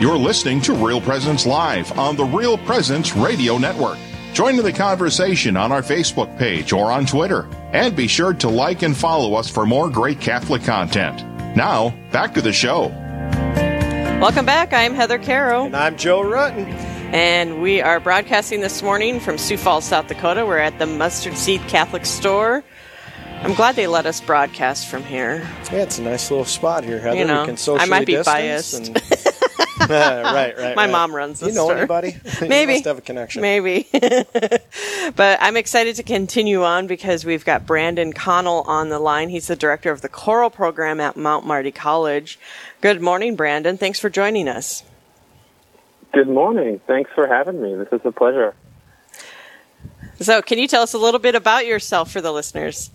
You're listening to Real Presence Live on the Real Presence Radio Network. Join in the conversation on our Facebook page or on Twitter. And be sure to like and follow us for more great Catholic content. Now, back to the show. Welcome back. I'm Heather Caro. And I'm Joe Rutten. And we are broadcasting this morning from Sioux Falls, South Dakota. We're at the Mustard Seed Catholic Store. I'm glad they let us broadcast from here. Yeah, it's a nice little spot here, Heather. You know, we can socially I might be biased. and- right, right. My right. mom runs the You know store. anybody? Maybe. you must have a connection. Maybe. but I'm excited to continue on because we've got Brandon Connell on the line. He's the director of the choral program at Mount Marty College. Good morning, Brandon. Thanks for joining us. Good morning. Thanks for having me. This is a pleasure. So, can you tell us a little bit about yourself for the listeners?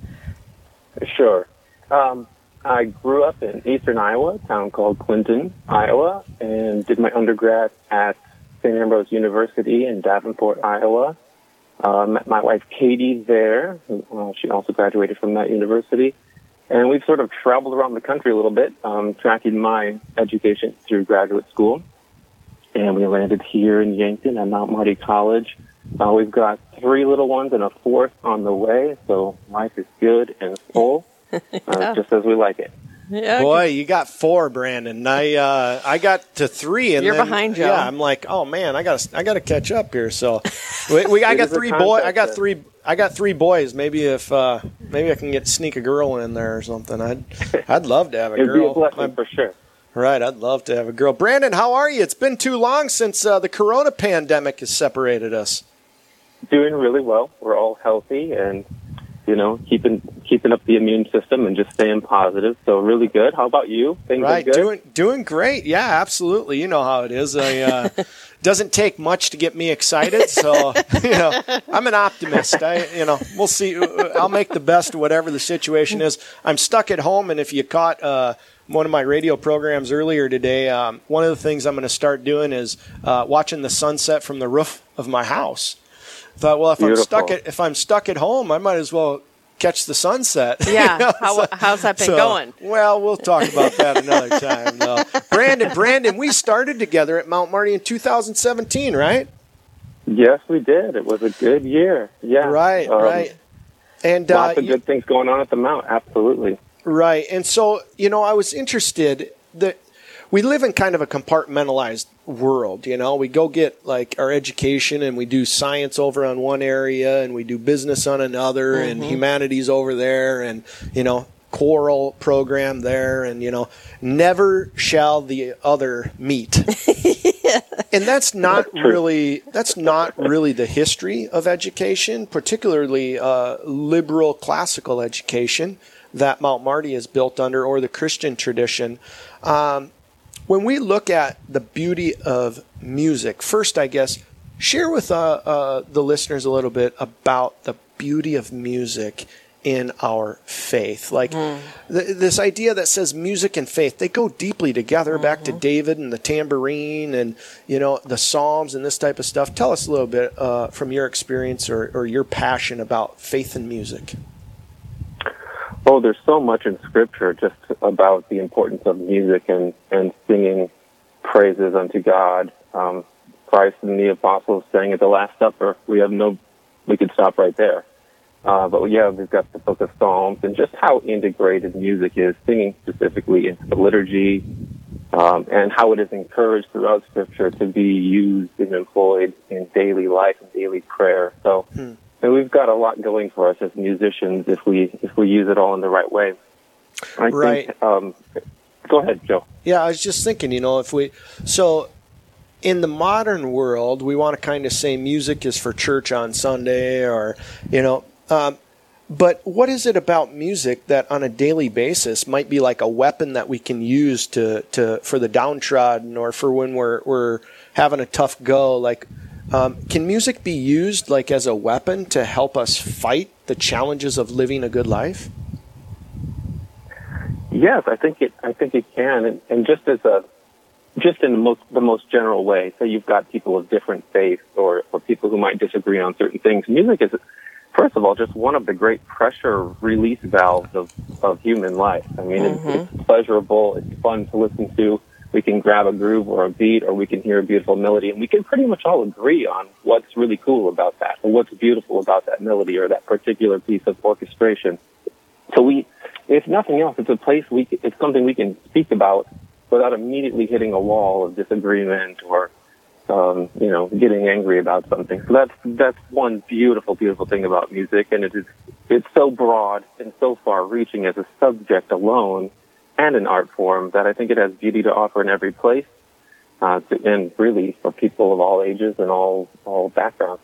Sure. Um, I grew up in eastern Iowa, a town called Clinton, Iowa, and did my undergrad at St. Ambrose University in Davenport, Iowa. Uh, met my wife Katie there. Uh, she also graduated from that university. And we've sort of traveled around the country a little bit, um, tracking my education through graduate school. And we landed here in Yankton at Mount Marty College. Uh, we've got three little ones and a fourth on the way, so life is good and full, uh, just as we like it. Yeah. Boy, you got four, Brandon. I uh, I got to three, and You're then- behind, Joe. Yeah, I'm like, oh man, I got I got to catch up here. So, we, we I got three boy. I got three. I got three boys. Maybe if uh, maybe I can get sneak a girl in there or something. I'd I'd love to have a It'd be a girl. blessing I'm- for sure. right, I'd love to have a girl. Brandon, how are you? It's been too long since uh, the Corona pandemic has separated us. Doing really well. We're all healthy and, you know, keeping keeping up the immune system and just staying positive. So really good. How about you? Things are Right, good. doing doing great. Yeah, absolutely. You know how it is. I uh, doesn't take much to get me excited. So you know, I'm an optimist. I you know, we'll see. I'll make the best of whatever the situation is. I'm stuck at home, and if you caught. Uh, one of my radio programs earlier today. Um, one of the things I'm going to start doing is uh, watching the sunset from the roof of my house. Thought, well, if I'm stuck at if I'm stuck at home, I might as well catch the sunset. Yeah. You know, How, how's that been so, going? Well, we'll talk about that another time. though. Brandon, Brandon, we started together at Mount Marty in 2017, right? Yes, we did. It was a good year. Yeah. Right, Um, right. And uh, Lots of you- good things going on at the Mount. Absolutely. Right. And so, you know, I was interested that we live in kind of a compartmentalized world, you know. We go get like our education and we do science over on one area and we do business on another and humanities over there and, you know, choral program there and, you know, never shall the other meet. And that's not That's really that's not really the history of education, particularly uh, liberal classical education that Mount Marty is built under, or the Christian tradition. Um, when we look at the beauty of music, first, I guess, share with uh, uh, the listeners a little bit about the beauty of music in our faith. Like th- this idea that says music and faith, they go deeply together back to David and the tambourine and, you know, the Psalms and this type of stuff. Tell us a little bit uh, from your experience or, or your passion about faith and music. Oh, there's so much in Scripture just about the importance of music and, and singing praises unto God. Um, Christ and the apostles sang at the Last Supper. We have no, we could stop right there. Uh, but yeah, we've got the Book of Psalms and just how integrated music is, singing specifically into the liturgy, um, and how it is encouraged throughout Scripture to be used and employed in daily life and daily prayer. So, and we've got a lot going for us as musicians if we if we use it all in the right way. I Right. Think, um, go ahead, Joe. Yeah, I was just thinking, you know, if we so in the modern world, we want to kind of say music is for church on Sunday, or you know, um, but what is it about music that on a daily basis might be like a weapon that we can use to to for the downtrodden or for when we're we're having a tough go? Like, um, can music be used like as a weapon to help us fight the challenges of living a good life? Yes, I think it. I think it can, and, and just as a, just in the most the most general way. So you've got people of different faiths, or or people who might disagree on certain things. Music is, first of all, just one of the great pressure release valves of of human life. I mean, it's, it's pleasurable, it's fun to listen to, we can grab a groove or a beat or we can hear a beautiful melody and we can pretty much all agree on what's really cool about that or what's beautiful about that melody or that particular piece of orchestration. So we, if nothing else, it's a place we, it's something we can speak about without immediately hitting a wall of disagreement or, um, you know, getting angry about something. So that's, that's one beautiful, beautiful thing about music. And it is, it's so broad and so far reaching as a subject alone and an art form that I think it has beauty to offer in every place, uh, to, and really for people of all ages and all all backgrounds.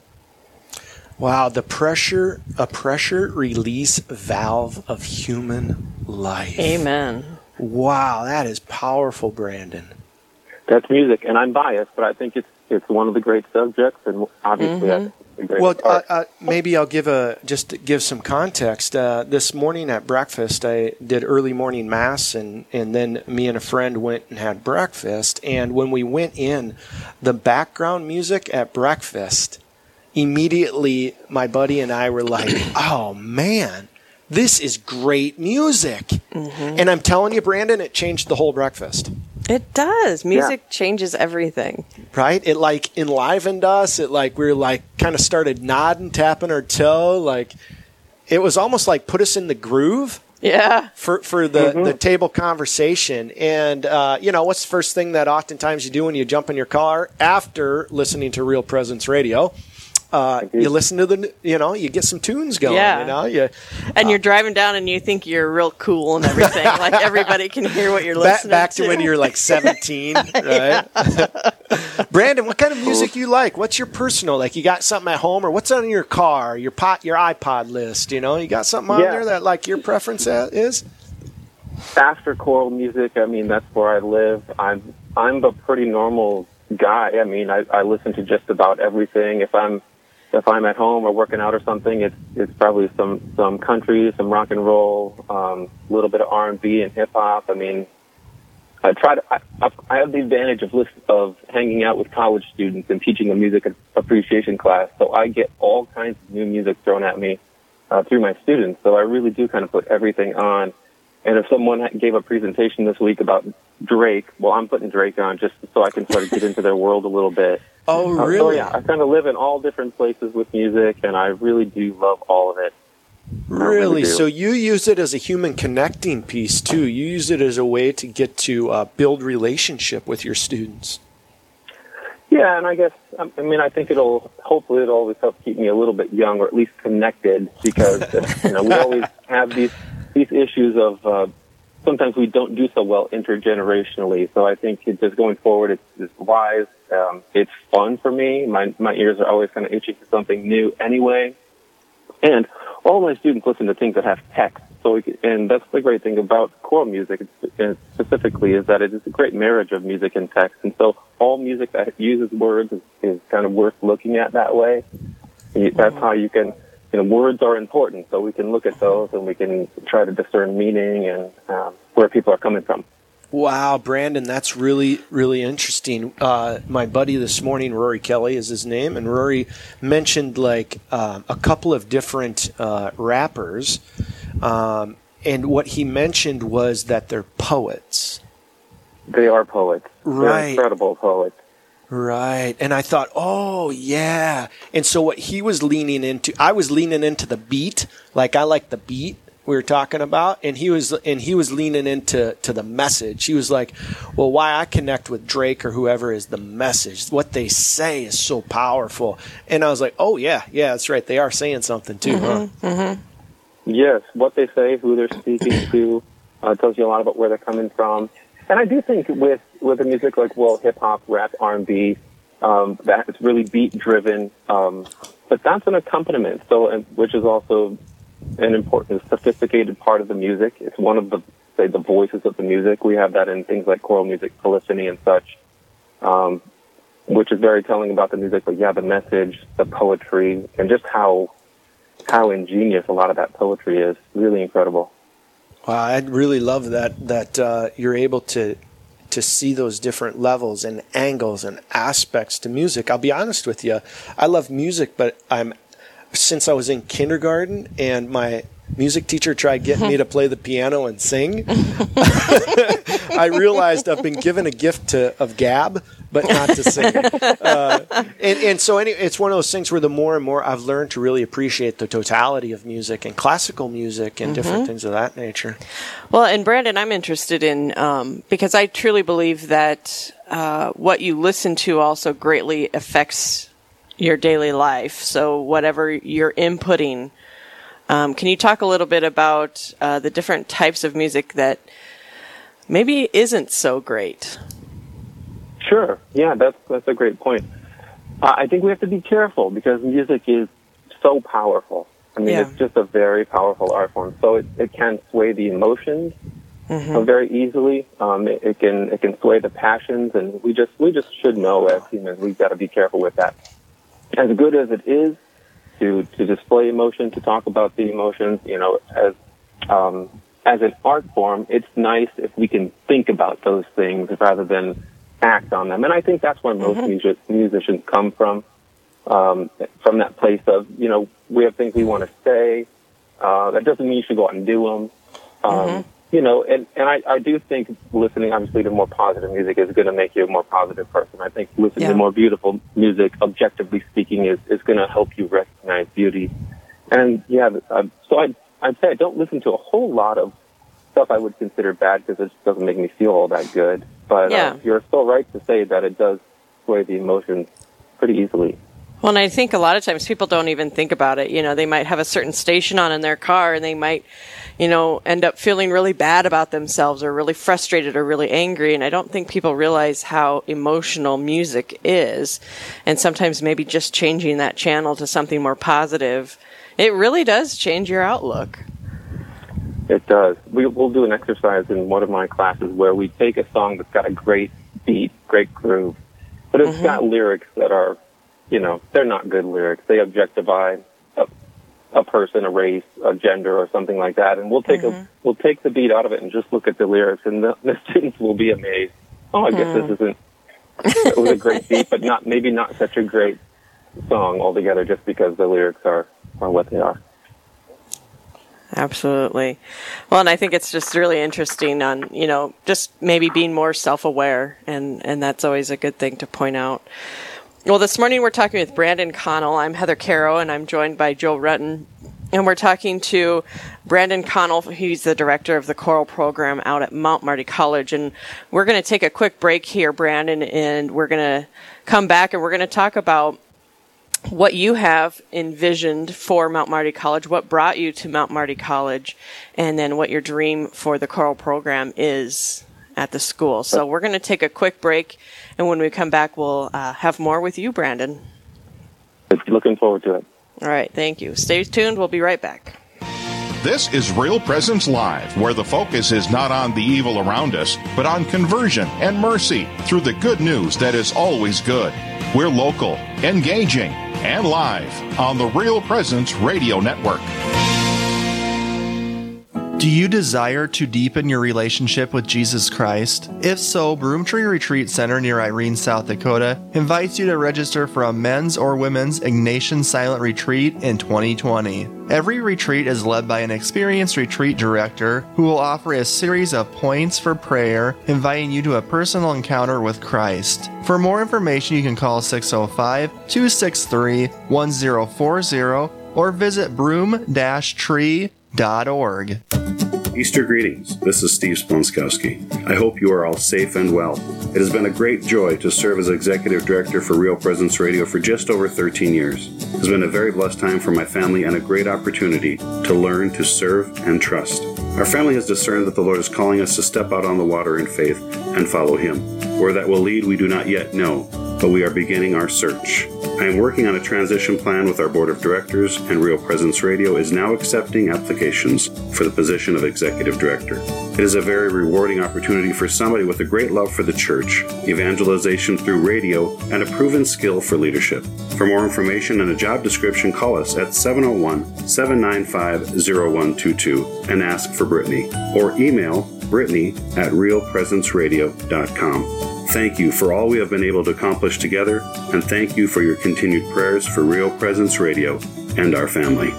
Wow, the pressure a pressure release valve of human life. Amen. Wow, that is powerful, Brandon. That's music, and I'm biased, but I think it's it's one of the great subjects, and obviously, mm-hmm. Well, uh, uh, maybe I'll give a just give some context. Uh, this morning at breakfast, I did early morning mass, and and then me and a friend went and had breakfast. And when we went in, the background music at breakfast, immediately my buddy and I were like, "Oh man." This is great music. Mm-hmm. And I'm telling you, Brandon, it changed the whole breakfast. It does. Music yeah. changes everything. Right? It like enlivened us. It like we are like kind of started nodding, tapping our toe. Like it was almost like put us in the groove. Yeah. For for the, mm-hmm. the table conversation. And uh, you know, what's the first thing that oftentimes you do when you jump in your car after listening to Real Presence Radio? Uh, you listen to the, you know, you get some tunes going. Yeah. You know, you, and uh, you're driving down and you think you're real cool and everything. like everybody can hear what you're listening back, back to. to when you're like 17, right? Brandon, what kind of music you like? What's your personal? Like, you got something at home, or what's on your car, your pot, your iPod list? You know, you got something on yeah. there that like your preference is? After choral music, I mean, that's where I live. I'm I'm a pretty normal guy. I mean, I, I listen to just about everything. If I'm if I'm at home or working out or something, it's it's probably some some country, some rock and roll, um, a little bit of R and B and hip hop. I mean, I try to. I, I have the advantage of list, of hanging out with college students and teaching a music appreciation class, so I get all kinds of new music thrown at me uh, through my students. So I really do kind of put everything on. And if someone gave a presentation this week about Drake, well, I'm putting Drake on just so I can sort of get into their world a little bit. Oh, really? Uh, so yeah, I kind of live in all different places with music, and I really do love all of it. Really? really so you use it as a human connecting piece too. You use it as a way to get to uh, build relationship with your students. Yeah, and I guess um, I mean I think it'll hopefully it'll always help keep me a little bit young or at least connected because you know we always have these these issues of uh, sometimes we don't do so well intergenerationally. So I think it, just going forward, it's, it's wise. Um, it's fun for me. My my ears are always kind of itching for something new anyway. And all my students listen to things that have text. So, we, and that's the great thing about choral music specifically is that it is a great marriage of music and text. And so all music that uses words is, is kind of worth looking at that way. That's how you can you know, words are important, so we can look at those and we can try to discern meaning and um, where people are coming from. Wow, Brandon, that's really, really interesting. Uh, my buddy this morning, Rory Kelly is his name, and Rory mentioned like uh, a couple of different uh, rappers. Um, and what he mentioned was that they're poets. They are poets. Right. They're incredible poets. Right. And I thought, oh, yeah. And so what he was leaning into, I was leaning into the beat, like I like the beat we were talking about and he was and he was leaning into to the message he was like well why i connect with drake or whoever is the message what they say is so powerful and i was like oh yeah yeah that's right they are saying something too mm-hmm, huh? mm-hmm. yes what they say who they're speaking to uh, tells you a lot about where they're coming from and I do think with with a music like well hip hop, rap, R and B, um, that it's really beat driven. Um, but that's an accompaniment, so which is also an important, sophisticated part of the music. It's one of the say the voices of the music. We have that in things like choral music, polyphony, and such, um, which is very telling about the music. But yeah, the message, the poetry, and just how how ingenious a lot of that poetry is. Really incredible. Wow, I really love that that uh, you're able to to see those different levels and angles and aspects to music. I'll be honest with you, I love music, but I'm since I was in kindergarten and my music teacher tried getting me to play the piano and sing. I realized I've been given a gift to, of gab, but not to sing. Uh, and, and so any, it's one of those things where the more and more I've learned to really appreciate the totality of music and classical music and mm-hmm. different things of that nature. Well, and Brandon, I'm interested in um, because I truly believe that uh, what you listen to also greatly affects your daily life. So whatever you're inputting. Um, can you talk a little bit about uh, the different types of music that maybe isn't so great? Sure. Yeah, that's that's a great point. Uh, I think we have to be careful because music is so powerful. I mean, yeah. it's just a very powerful art form. So it, it can sway the emotions mm-hmm. uh, very easily. Um, it, it, can it can sway the passions, and we just we just should know as humans we've got to be careful with that. As good as it is to to display emotion, to talk about the emotions, you know, as um, as an art form, it's nice if we can think about those things rather than act on them. And I think that's where most mm-hmm. music, musicians come from, um, from that place of, you know, we have things we want to say. Uh, that doesn't mean you should go out and do them. Um, mm-hmm. You know, and, and I, I do think listening, obviously, to more positive music is going to make you a more positive person. I think listening yeah. to more beautiful music, objectively speaking, is, is going to help you recognize beauty. And yeah, uh, so I'd, I'd say I don't listen to a whole lot of stuff I would consider bad because it just doesn't make me feel all that good. But uh, yeah. uh, you're still right to say that it does sway the emotions pretty easily. Well, and I think a lot of times people don't even think about it. You know, they might have a certain station on in their car and they might, you know, end up feeling really bad about themselves or really frustrated or really angry. And I don't think people realize how emotional music is. And sometimes maybe just changing that channel to something more positive, it really does change your outlook. It does. We, will do an exercise in one of my classes where we take a song that's got a great beat, great groove, but it's mm-hmm. got lyrics that are, you know, they're not good lyrics. They objectify a, a person, a race, a gender, or something like that. And we'll take mm-hmm. a we'll take the beat out of it and just look at the lyrics, and the, the students will be amazed. Oh, I guess mm. this isn't. it was a great beat, but not maybe not such a great song altogether, just because the lyrics are are what they are. Absolutely. Well, and I think it's just really interesting on, you know, just maybe being more self-aware and and that's always a good thing to point out. Well, this morning we're talking with Brandon Connell. I'm Heather Caro and I'm joined by Joe Rutten. And we're talking to Brandon Connell. He's the director of the choral program out at Mount Marty College. And we're going to take a quick break here, Brandon, and we're going to come back and we're going to talk about what you have envisioned for Mount Marty College, what brought you to Mount Marty College, and then what your dream for the choral program is at the school. So we're going to take a quick break, and when we come back, we'll uh, have more with you, Brandon. Looking forward to it. All right, thank you. Stay tuned. We'll be right back. This is Real Presence Live, where the focus is not on the evil around us, but on conversion and mercy through the good news that is always good. We're local, engaging, and live on the Real Presence Radio Network. Do you desire to deepen your relationship with Jesus Christ? If so, Broomtree Retreat Center near Irene, South Dakota invites you to register for a men's or women's Ignatian Silent Retreat in 2020. Every retreat is led by an experienced retreat director who will offer a series of points for prayer, inviting you to a personal encounter with Christ. For more information, you can call 605 263 1040 or visit broom-tree.com. Easter greetings. This is Steve Splonskowski. I hope you are all safe and well. It has been a great joy to serve as executive director for Real Presence Radio for just over 13 years. It has been a very blessed time for my family and a great opportunity to learn to serve and trust. Our family has discerned that the Lord is calling us to step out on the water in faith and follow Him. Where that will lead, we do not yet know, but we are beginning our search. I am working on a transition plan with our board of directors, and Real Presence Radio is now accepting applications for the position of executive director. It is a very rewarding opportunity for somebody with a great love for the church, evangelization through radio, and a proven skill for leadership. For more information and a job description, call us at 701 795 0122 and ask for Brittany, or email Brittany at realpresenceradio.com. Thank you for all we have been able to accomplish together, and thank you for your continued prayers for Real Presence Radio and our family.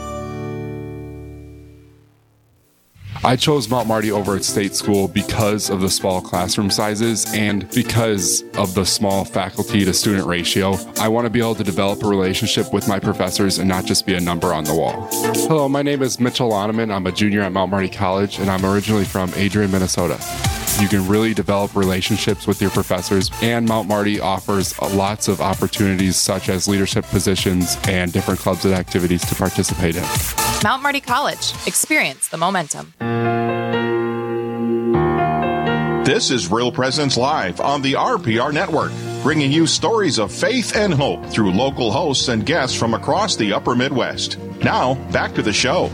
I chose Mount Marty over at state school because of the small classroom sizes and because of the small faculty to student ratio. I want to be able to develop a relationship with my professors and not just be a number on the wall. Hello, my name is Mitchell Loneman. I'm a junior at Mount Marty College and I'm originally from Adrian, Minnesota. You can really develop relationships with your professors, and Mount Marty offers lots of opportunities such as leadership positions and different clubs and activities to participate in. Mount Marty College. Experience the momentum. This is Real Presence Live on the RPR Network, bringing you stories of faith and hope through local hosts and guests from across the upper Midwest. Now, back to the show.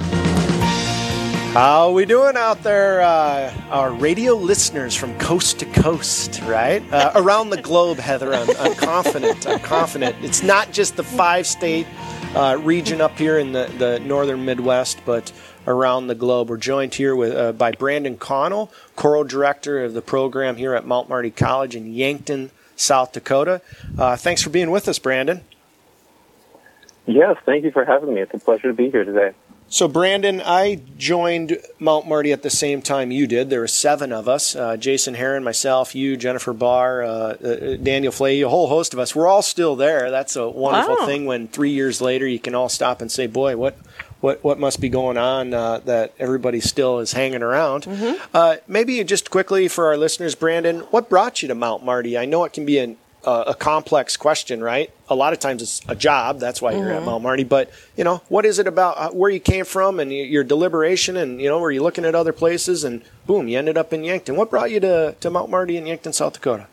How we doing out there, uh, our radio listeners from coast to coast, right? Uh, around the globe, Heather. I'm, I'm, confident. I'm confident. It's not just the five-state uh, region up here in the, the northern Midwest, but around the globe. We're joined here with uh, by Brandon Connell, choral director of the program here at Mount Marty College in Yankton, South Dakota. Uh, thanks for being with us, Brandon. Yes, thank you for having me. It's a pleasure to be here today. So, Brandon, I joined Mount Marty at the same time you did. There were seven of us uh, Jason Heron, myself, you, Jennifer Barr, uh, uh, Daniel Flay, a whole host of us. We're all still there. That's a wonderful wow. thing when three years later you can all stop and say, boy, what, what, what must be going on uh, that everybody still is hanging around. Mm-hmm. Uh, maybe just quickly for our listeners, Brandon, what brought you to Mount Marty? I know it can be an uh, a complex question, right? A lot of times it's a job. That's why you're mm-hmm. at Mount Marty. But you know, what is it about uh, where you came from and your deliberation, and you know, were you looking at other places, and boom, you ended up in Yankton. What brought you to to Mount Marty in Yankton, South Dakota?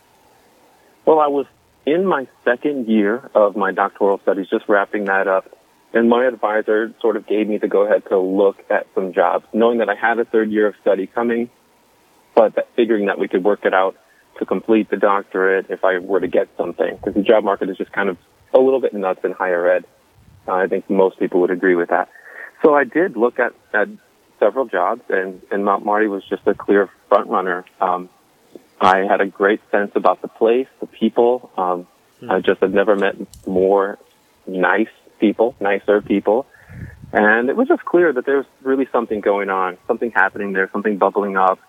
Well, I was in my second year of my doctoral studies, just wrapping that up. And my advisor sort of gave me the go ahead to look at some jobs, knowing that I had a third year of study coming, but figuring that we could work it out to complete the doctorate if I were to get something because the job market is just kind of a little bit nuts in higher ed. Uh, I think most people would agree with that. So I did look at, at several jobs and, and Mount Marty was just a clear front runner. Um, I had a great sense about the place, the people. Um, mm. I just had never met more nice people, nicer people. And it was just clear that there was really something going on, something happening there, something bubbling up.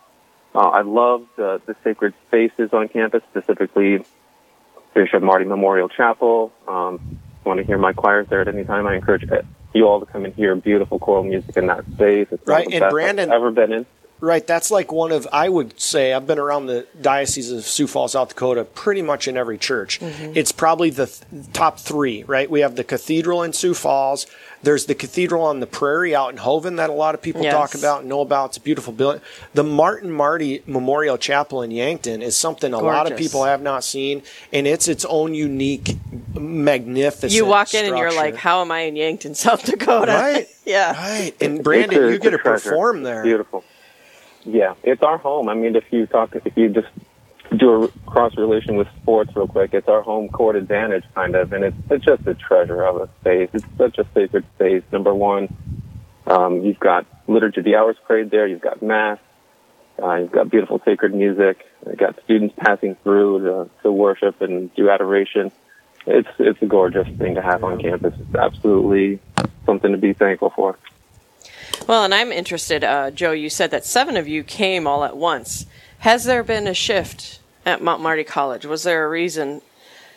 Uh, I love the, the sacred spaces on campus, specifically Bishop Marty Memorial Chapel. Um, want to hear my choirs there at any time, I encourage you all to come and hear beautiful choral music in that space. It's right, and Brandon, I've ever been in. Right, that's like one of I would say I've been around the diocese of Sioux Falls, South Dakota, pretty much in every church. Mm-hmm. It's probably the th- top three. Right, we have the cathedral in Sioux Falls. There's the cathedral on the prairie out in Hoven that a lot of people yes. talk about and know about. It's a beautiful building. The Martin Marty Memorial Chapel in Yankton is something a Gorgeous. lot of people have not seen, and it's its own unique, magnificent. You walk structure. in and you're like, "How am I in Yankton, South Dakota?" Right. yeah. Right. And Brandon, you get to perform there. Beautiful. Yeah, it's our home. I mean, if you talk, if you just do a cross relation with sports real quick, it's our home court advantage kind of, and it's, it's just a treasure of a space. It's such a sacred space. Number one, um, you've got liturgy the hours prayed there. You've got mass. Uh, you've got beautiful sacred music. You've got students passing through to, to worship and do adoration. It's it's a gorgeous thing to have on campus. It's absolutely something to be thankful for. Well, and I'm interested, uh, Joe. You said that seven of you came all at once. Has there been a shift at Mount Marty College? Was there a reason?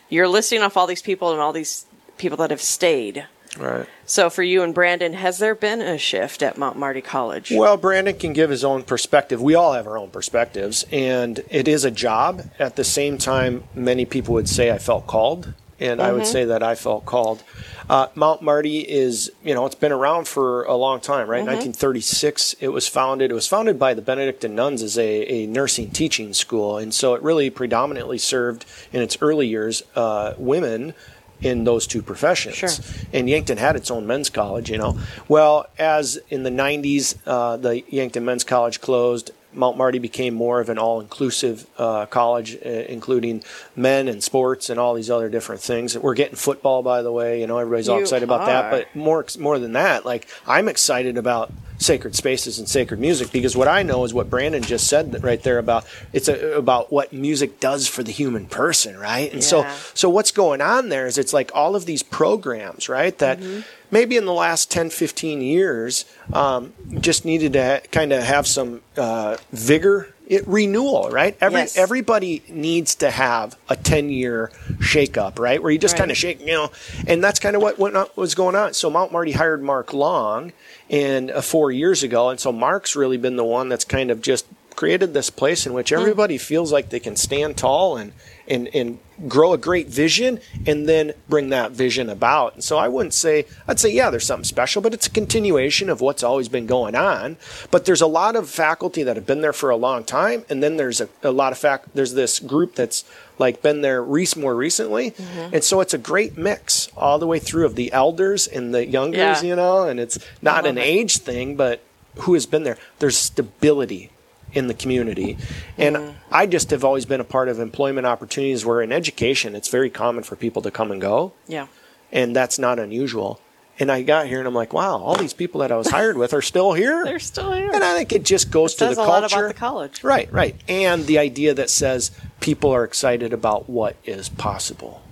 You're listing off all these people and all these people that have stayed. Right. So for you and Brandon, has there been a shift at Mount Marty College? Well, Brandon can give his own perspective. We all have our own perspectives, and it is a job. At the same time, many people would say I felt called and mm-hmm. I would mm-hmm. say that I felt called. Uh, Mount Marty is, you know, it's been around for a long time, right? Mm-hmm. 1936, it was founded. It was founded by the Benedictine nuns as a, a nursing teaching school, and so it really predominantly served in its early years uh, women in those two professions. Sure. And Yankton had its own men's college, you know. Well, as in the 90s, uh, the Yankton Men's College closed, Mount Marty became more of an all-inclusive uh, college, uh, including men and sports and all these other different things. We're getting football, by the way. You know, everybody's all excited about that. But more, more than that, like I'm excited about sacred spaces and sacred music because what I know is what Brandon just said right there about it's a, about what music does for the human person, right? And so so what's going on there is it's like all of these programs, right? That Mm-hmm. maybe in the last 10, 15 years um, just needed to ha- kind of have some uh, vigor, it, renewal, right? Every Yes. everybody needs to have a 10 year shakeup, right? Where you just Right. kind of shake, you know, and that's kind of what, what was going on. So Mount Marty hired Mark Long and uh, four years ago, and so Mark's really been the one that's kind of just created this place in which everybody feels like they can stand tall and and and grow a great vision and then bring that vision about. And so I wouldn't say I'd say yeah, there's something special, but it's a continuation of what's always been going on. But there's a lot of faculty that have been there for a long time, and then there's a, a lot of fact there's this group that's like been there rec- more recently, mm-hmm. and so it's a great mix all the way through of the elders and the youngers, Yeah. you know, and it's not an it. age thing, but who has been there. There's stability in the community. And Mm-hmm. I just have always been a part of employment opportunities where in education it's very common for people to come and go, Yeah. and that's not unusual. And I got here and I'm like, wow, all these people that I was hired with are still here. They're still here. and I think it just goes to says the a culture. lot about the college. Right, right. And the idea that says people are excited about what is possible.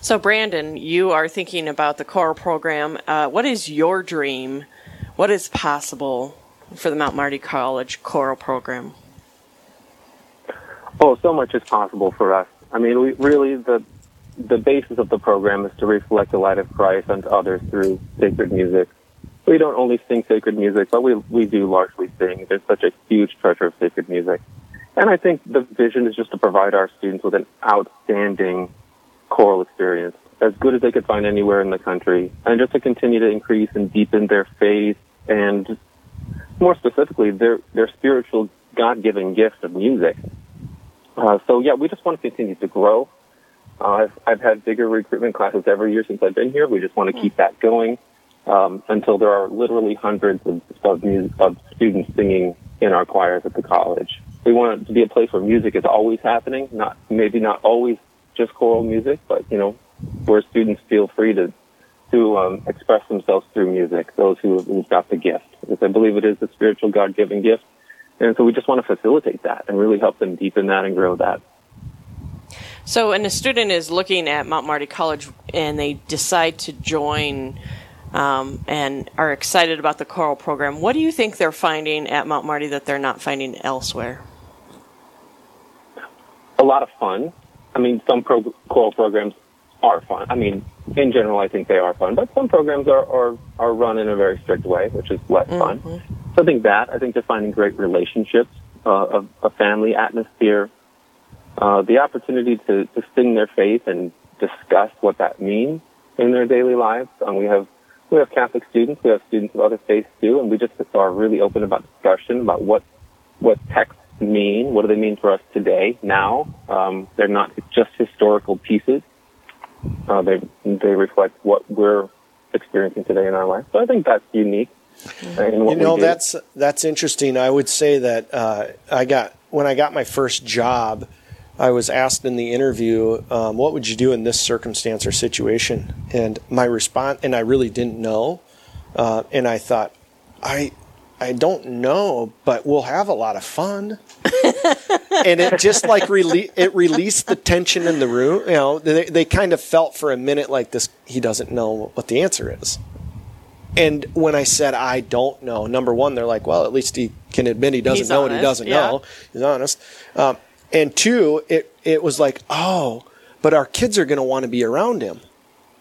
So, Brandon, you are thinking about the choral program. Uh, what is your dream? What is possible for the Mount Marty College choral program? Oh, so much is possible for us. I mean, we really the the basis of the program is to reflect the light of Christ unto others through sacred music. We don't only sing sacred music, but we we do largely sing. There's such a huge treasure of sacred music, and I think the vision is just to provide our students with an outstanding choral experience, as good as they could find anywhere in the country, and just to continue to increase and deepen their faith and more specifically their their spiritual God-given gift of music. Uh, so yeah, we just want to continue to grow. Uh, I've, I've had bigger recruitment classes every year since I've been here. We just want to keep that going um, until there are literally hundreds of, of, music, of students singing in our choirs at the college. We want it to be a place where music is always happening, not maybe not always just choral music, but you know, where students feel free to to um, express themselves through music. Those who who've got the gift, because I believe it is a spiritual God-given gift. And so we just want to facilitate that and really help them deepen that and grow that. So, when a student is looking at Mount Marty College and they decide to join um, and are excited about the choral program, what do you think they're finding at Mount Marty that they're not finding elsewhere? A lot of fun. I mean, some pro- choral programs are fun. I mean, in general, I think they are fun, but some programs are, are, are run in a very strict way, which is less fun. So I think that, I think they're finding great relationships, uh, a, a family atmosphere, uh, the opportunity to, to sing their faith and discuss what that means in their daily lives. Um, we have we have Catholic students, we have students of other faiths too, and we just are really open about discussion about what what texts mean, what do they mean for us today, now. Um, they're not just historical pieces. Uh, they they reflect what we're experiencing today in our life. So I think that's unique. In what You know, that's that's interesting. I would say that uh, I got when I got my first job, I was asked in the interview, um, "What would you do in this circumstance or situation?" And my response, and I really didn't know, uh, and I thought, I I don't know, but we'll have a lot of fun. And it just like rele- it released the tension in the room. You know, they, they kind of felt for a minute like this. He doesn't know what the answer is. And when I said I don't know, number one, they're like, well, at least he can admit he doesn't He's know what he doesn't yeah. know. He's honest. Um, and two, it it was like, oh, but our kids are going to want to be around him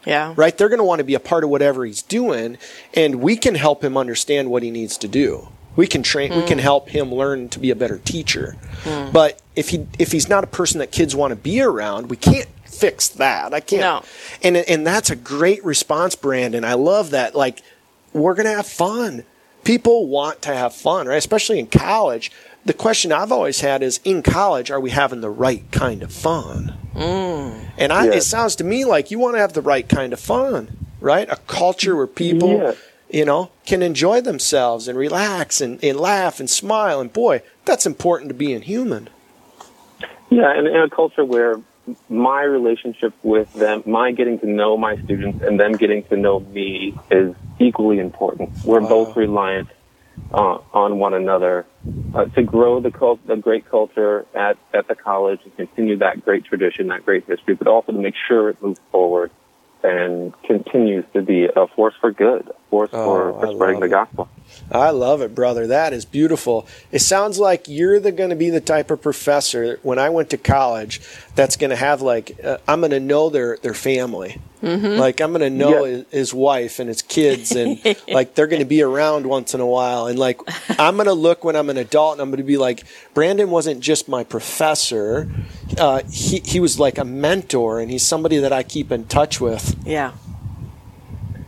Yeah. right? They're going to want to be a part of whatever he's doing, and we can help him understand what he needs to do. We can train. We Hmm. can help him learn to be a better teacher. But if he if he's not a person that kids want to be around, we can't fix that. I can't. No. And and that's a great response, Brandon. I love that. Like we're going to have fun. People want to have fun, right? Especially in college. The question I've always had is in college, are we having the right kind of fun? And I, it sounds to me like you want to have the right kind of fun, right? A culture where people, Yes. You know, can enjoy themselves and relax and, and laugh and smile. And boy, that's important to being human. Yeah, and in a culture where my relationship with them, my getting to know my students and them getting to know me is equally important. We're Wow. both reliant uh, on one another uh, to grow the cult, the great culture at, at the college and continue that great tradition, that great history, but also to make sure it moves forward and continues to be a force for good, a force Oh, for, for spreading the it. gospel. I love it, brother. That is beautiful. It sounds like you're the going to be the type of professor when I went to college that's going to have like uh, I'm going to know their their family. Like I'm going to know Yeah. his, his wife and his kids, and like they're going to be around once in a while. And like I'm going to look when I'm an adult, and I'm going to be like, Brandon wasn't just my professor; uh, he he was like a mentor, and he's somebody that I keep in touch with. Yeah.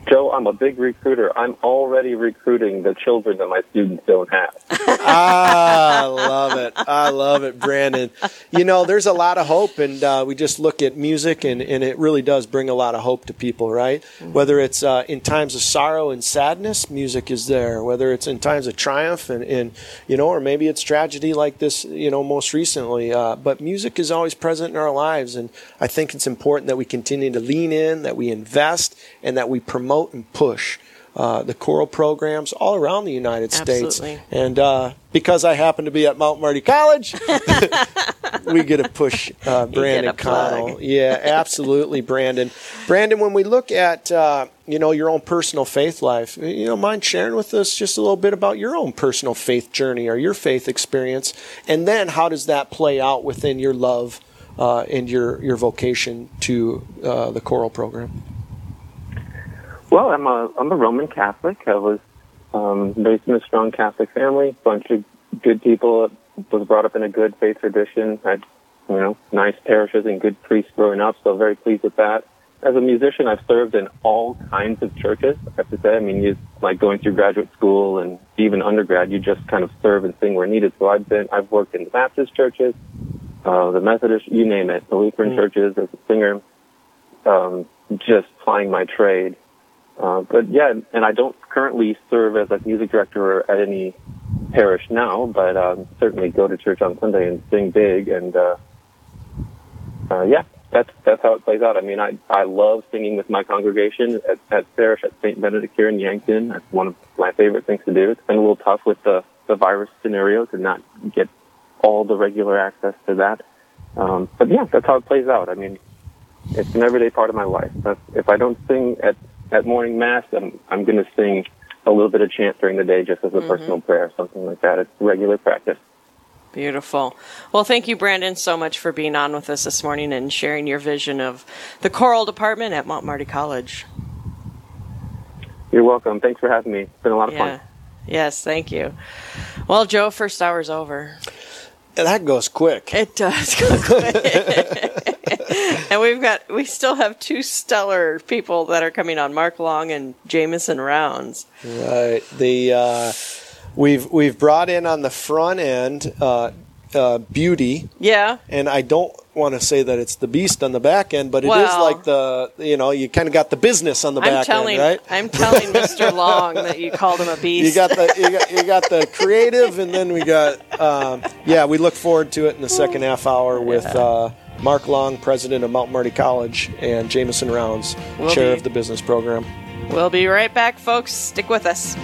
Joe, I'm a big recruiter. I'm already recruiting the children that my students don't have. ah, I love it. I love it, Brandon. You know, there's a lot of hope, and uh, we just look at music, and, and it really does bring a lot of hope to people, right? Whether it's uh, in times of sorrow and sadness, music is there. Whether it's in times of triumph, and, and you know, or maybe it's tragedy like this, you know, most recently. Uh, but music is always present in our lives, and I think it's important that we continue to lean in, that we invest, and that we promote and push. Uh, the choral programs all around the United States. Absolutely. And uh, because I happen to be at Mount Marty College, we get to push uh, Brandon. Connell. Yeah, absolutely, Brandon. Brandon, when we look at uh, you know your own personal faith life, you know, mind sharing with us just a little bit about your own personal faith journey or your faith experience, and then how does that play out within your love uh, and your your vocation to uh, the choral program? Well, I'm a I'm a Roman Catholic. I was um, raised in a strong Catholic family, bunch of good people. Was brought up in a good faith tradition. Had you know nice parishes and good priests growing up. So very pleased with that. As a musician, I've served in all kinds of churches. I have to say, I mean, you like going through graduate school and even undergrad, you just kind of serve and sing where needed. So I've been I've worked in the Baptist churches, uh, the Methodist, you name it, the Lutheran churches as a singer. Um, just plying my trade. Uh, but yeah, and I don't currently serve as a music director at any parish now, but um, certainly go to church on Sunday and sing big. And uh, uh, yeah, that's that's how it plays out. I mean, I I love singing with my congregation at, at parish at St. Benedict here in Yankton. That's one of my favorite things to do. It's been a little tough with the the virus scenario to not get all the regular access to that. Um, but yeah, that's how it plays out. I mean, it's an everyday part of my life. That's, if I don't sing at, at morning mass, I'm, I'm going to sing a little bit of chant during the day just as a mm-hmm. personal prayer, or something like that. It's regular practice. Beautiful. Well, thank you, Brandon, so much for being on with us this morning and sharing your vision of the choral department at Mount Marty College. You're welcome. Thanks for having me. It's been a lot of Yeah. fun. Yes, thank you. Well, Joe, first hour's over. That goes quick. It does go quick. and we've got we still have two stellar people that are coming on, Mark Long and Jameson Rounds. Right. The uh, we've we've brought in on the front end uh, uh, beauty, Yeah. and I don't want to say that it's the beast on the back end, but it is Well- like the you know you kind of got the business on the I'm back telling end, right? I'm telling Mr. Long that you called him a beast. You got the you got, you got the creative, and then we got um, yeah. We look forward to it in the second half hour with uh, Mark Long, president of Mount Marty College, and Jameson Rounds, Will chair be. of the business program. We'll be right back, folks. Stick with us.